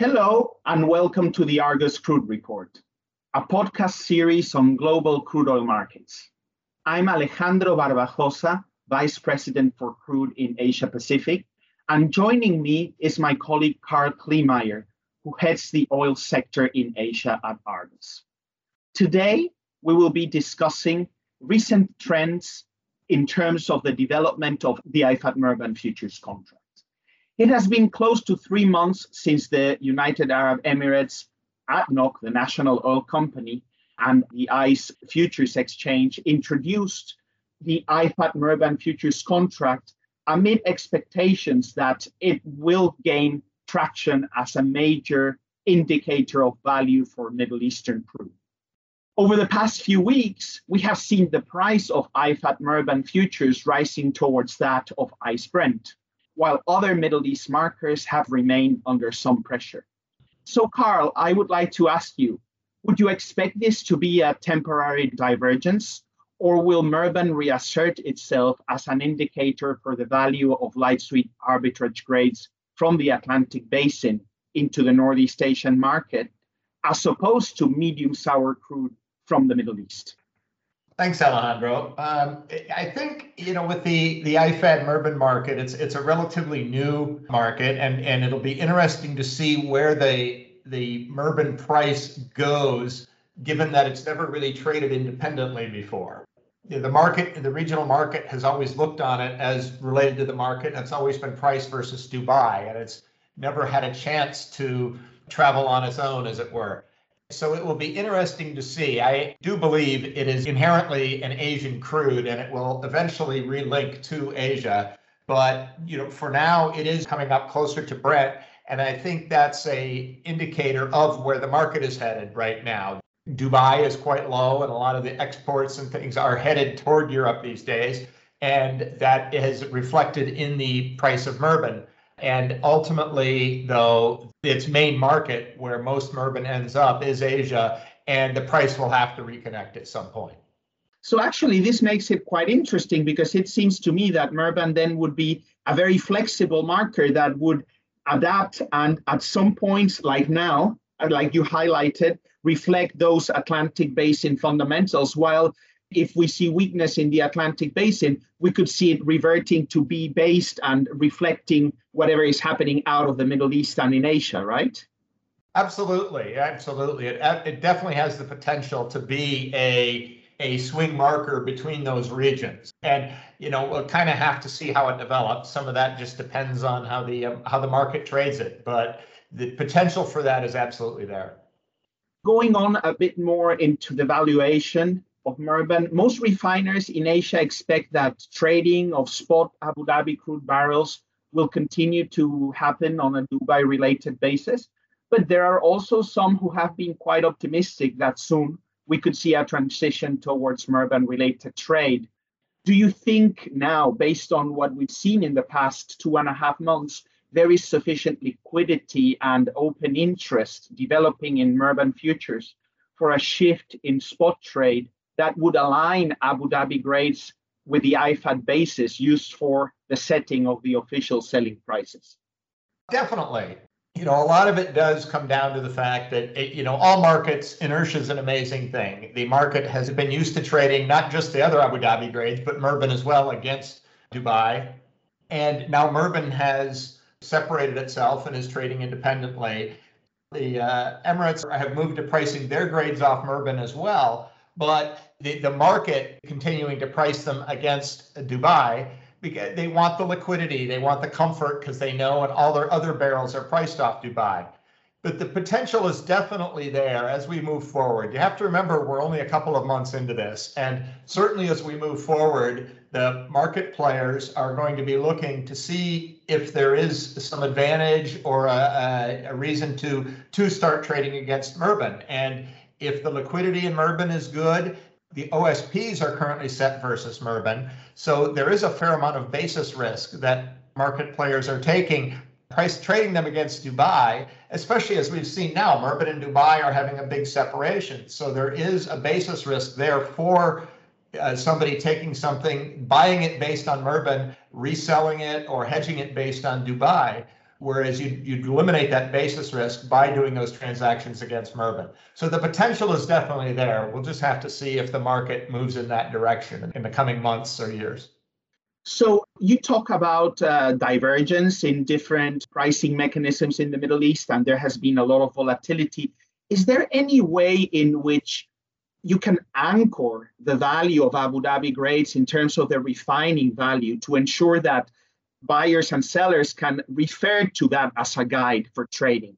Hello, and welcome to the Argus Crude Report, a podcast series on global crude oil markets. I'm Alejandro Barbajosa, Vice President for Crude in Asia Pacific, and joining me is my colleague Karl Kleemeier, who heads the oil sector in Asia at Argus. Today, we will be discussing recent trends in terms of the development of the IFAD Murban futures contract. It has been close to three months since the United Arab Emirates, ADNOC, the national oil company, and the ICE Futures Exchange introduced the IFAD Murban futures contract amid expectations that it will gain traction as a major indicator of value for Middle Eastern crude. Over the past few weeks, we have seen the price of IFAD Murban futures rising towards that of ICE Brent, while other Middle East markers have remained under some pressure. So, Karl, I would like to ask you would you expect this to be a temporary divergence, or will Murban reassert itself as an indicator for the value of light sweet arbitrage grades from the Atlantic basin into the Northeast Asian market, as opposed to medium sour crude from the Middle East? Thanks, Alejandro. Um, I think you know with the the IFAD Murban market, it's it's a relatively new market, and and it'll be interesting to see where the the Murban price goes, given that it's never really traded independently before. The market, the regional market, has always looked on it as related to the market. And it's always been price versus Dubai, and it's never had a chance to travel on its own, as it were. So it will be interesting to see. I do believe it is inherently an Asian crude, and it will eventually relink to Asia. But you know, for now, it is coming up closer to Brent, and I think that's a indicator of where the market is headed right now. Dubai is quite low, and a lot of the exports and things are headed toward Europe these days. And that is reflected in the price of Murban. And ultimately, though, its main market where most Murban ends up is Asia, and the price will have to reconnect at some point. So actually, this makes it quite interesting because it seems to me that Murban then would be a very flexible marker that would adapt and at some points like now uh, like you highlighted reflect those atlantic basin fundamentals while if we see weakness in the atlantic basin we could see it reverting to be based and reflecting whatever is happening out of the middle east and in asia right absolutely absolutely it, it definitely has the potential to be a a swing marker between those regions. And you know, we'll kind of have to see how it develops. Some of that just depends on how the um, how the market trades it, but the potential for that is absolutely there. Going on a bit more into the valuation of Murban, most refiners in Asia expect that trading of spot Abu Dhabi crude barrels will continue to happen on a Dubai related basis. But there are also some who have been quite optimistic that soon we could see a transition towards Murban related trade. Do you think now, based on what we've seen in the past two and a half months, there is sufficient liquidity and open interest developing in Murban futures for a shift in spot trade that would align Abu Dhabi grades with the IFAD basis used for the setting of the official selling prices? Definitely you know, a lot of it does come down to the fact that, it, you know, all markets, inertia is an amazing thing. The market has been used to trading not just the other Abu Dhabi grades, but Murban as well against Dubai. And now Murban has separated itself and is trading independently. The uh, Emirates have moved to pricing their grades off Murban as well, but the, the market continuing to price them against Dubai because they want the liquidity, they want the comfort because they know and all their other barrels are priced off Dubai. But the potential is definitely there as we move forward. You have to remember we're only a couple of months into this. And certainly as we move forward, the market players are going to be looking to see if there is some advantage or a, a, reason to, to start trading against Murban. And if the liquidity in Murban is good, the OSPs are currently set versus Murban. So there is a fair amount of basis risk that market players are taking, price trading them against Dubai, especially as we've seen now, Murban and Dubai are having a big separation. So there is a basis risk there for uh, somebody taking something, buying it based on Murban, reselling it or hedging it based on Dubai. Whereas you, you'd eliminate that basis risk by doing those transactions against Murban. So the potential is definitely there. We'll just have to see if the market moves in that direction in the coming months or years. So you talk about uh, divergence in different pricing mechanisms in the Middle East, and there has been a lot of volatility. Is there any way in which you can anchor the value of Abu Dhabi grades in terms of the refining value to ensure that buyers and sellers can refer to that as a guide for trading?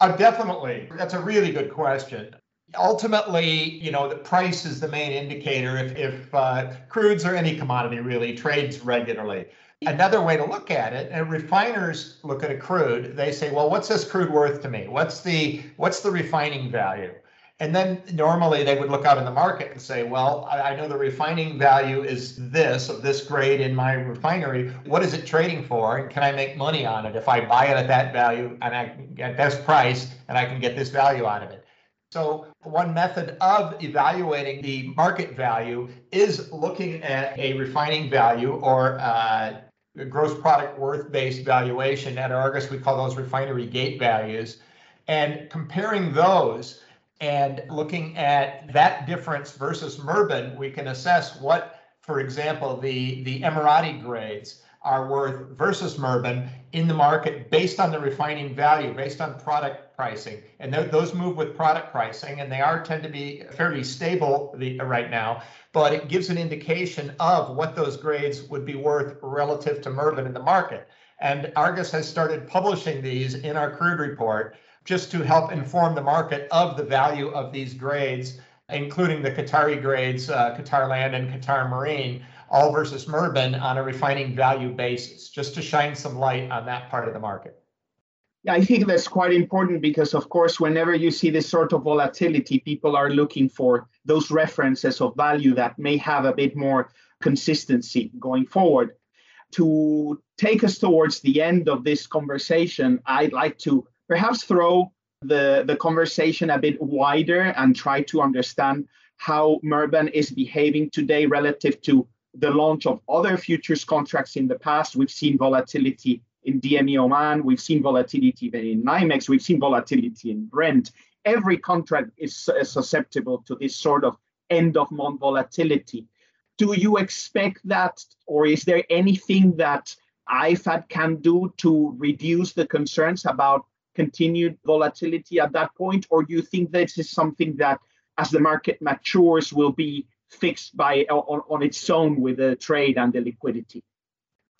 Uh, definitely. That's a really good question ultimately, you know, the price is the main indicator. If, if uh, crudes or any commodity really trades regularly. Another way to look at it, and refiners look at a crude, they say, well, what's this crude worth to me? What's the what's the refining value? And then normally they would look out in the market and say, well, I, know the refining value is this of this grade in my refinery. What is it trading for? And can I make money on it if I buy it at that value and I get this price and I can get this value out of it? So one method of evaluating the market value is looking at a refining value or uh, gross product worth based valuation. At Argus, we call those refinery gate values. And comparing those and looking at that difference versus Murban, we can assess what, for example, the, the Emirati grades are worth versus Murban in the market based on the refining value, based on product pricing. And those move with product pricing, and they are tend to be fairly stable the, right now, but it gives an indication of what those grades would be worth relative to Murban in the market. And Argus has started publishing these in our crude report just to help inform the market of the value of these grades, including the Qatari grades, uh, Qatar Land and Qatar Marine, all versus Murban on a refining value basis, just to shine some light on that part of the market. I think that's quite important because, of course, whenever you see this sort of volatility, people are looking for those references of value that may have a bit more consistency going forward. To take us towards the end of this conversation, I'd like to perhaps throw the, the conversation a bit wider and try to understand how Murban is behaving today relative to the launch of other futures contracts in the past. We've seen volatility in DME Oman, we've seen volatility in NYMEX, we've seen volatility in Brent. Every contract is susceptible to this sort of end of month volatility. Do you expect that, or is there anything that IFAD can do to reduce the concerns about continued volatility at that point? Or do you think this is something that, as the market matures, will be fixed by on, on its own with the trade and the liquidity?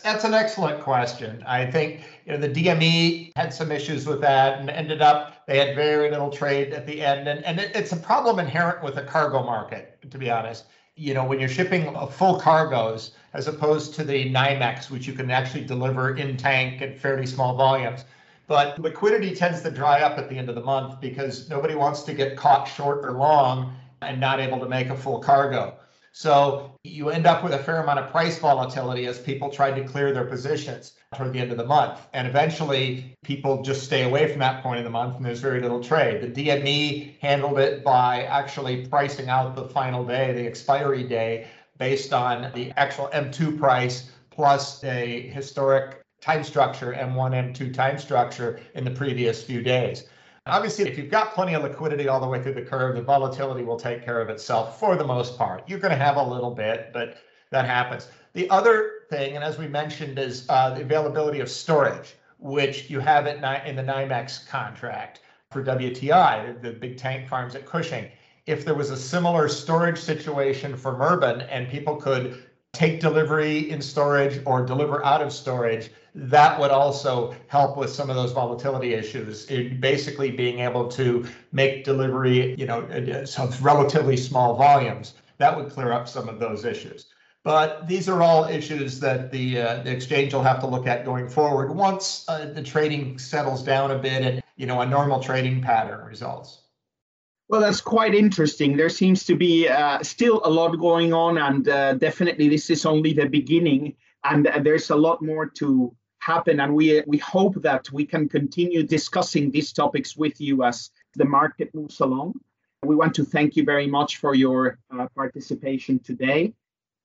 That's an excellent question. I think you know the DME had some issues with that and ended up they had very little trade at the end, and and it, it's a problem inherent with the cargo market, to be honest. You know, when you're shipping full cargoes as opposed to the NYMEX, which you can actually deliver in tank at fairly small volumes. But liquidity tends to dry up at the end of the month because nobody wants to get caught short or long and not able to make a full cargo. So you end up with a fair amount of price volatility as people try to clear their positions toward the end of the month. And eventually people just stay away from that point of the month and there's very little trade. The DME handled it by actually pricing out the final day, the expiry day, based on the actual M2 price plus a historic time structure, M1, M2 time structure in the previous few days. Obviously, if you've got plenty of liquidity all the way through the curve, the volatility will take care of itself for the most part. You're going to have a little bit, but that happens. The other thing, and as we mentioned, is uh, the availability of storage, which you have at in the NYMEX contract for WTI, the big tank farms at Cushing. If there was a similar storage situation for Murban and people could take delivery in storage or deliver out of storage, that would also help with some of those volatility issues. It basically being able to make delivery, you know, some relatively small volumes, that would clear up some of those issues. But these are all issues that the, uh, the exchange will have to look at going forward once uh, the trading settles down a bit and you know a normal trading pattern results. Well, that's quite interesting. There seems to be uh, still a lot going on, and uh, definitely this is only the beginning. And uh, there's a lot more to happen. And we, we hope that we can continue discussing these topics with you as the market moves along. We want to thank you very much for your uh, participation today.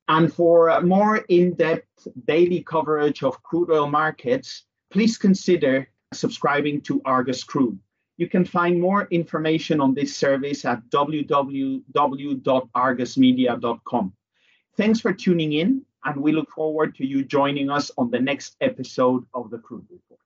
And for more in depth daily coverage of crude oil markets, please consider subscribing to Argus Crude. You can find more information on this service at www.argusmedia.com. Thanks for tuning in, and we look forward to you joining us on the next episode of the Crude Report.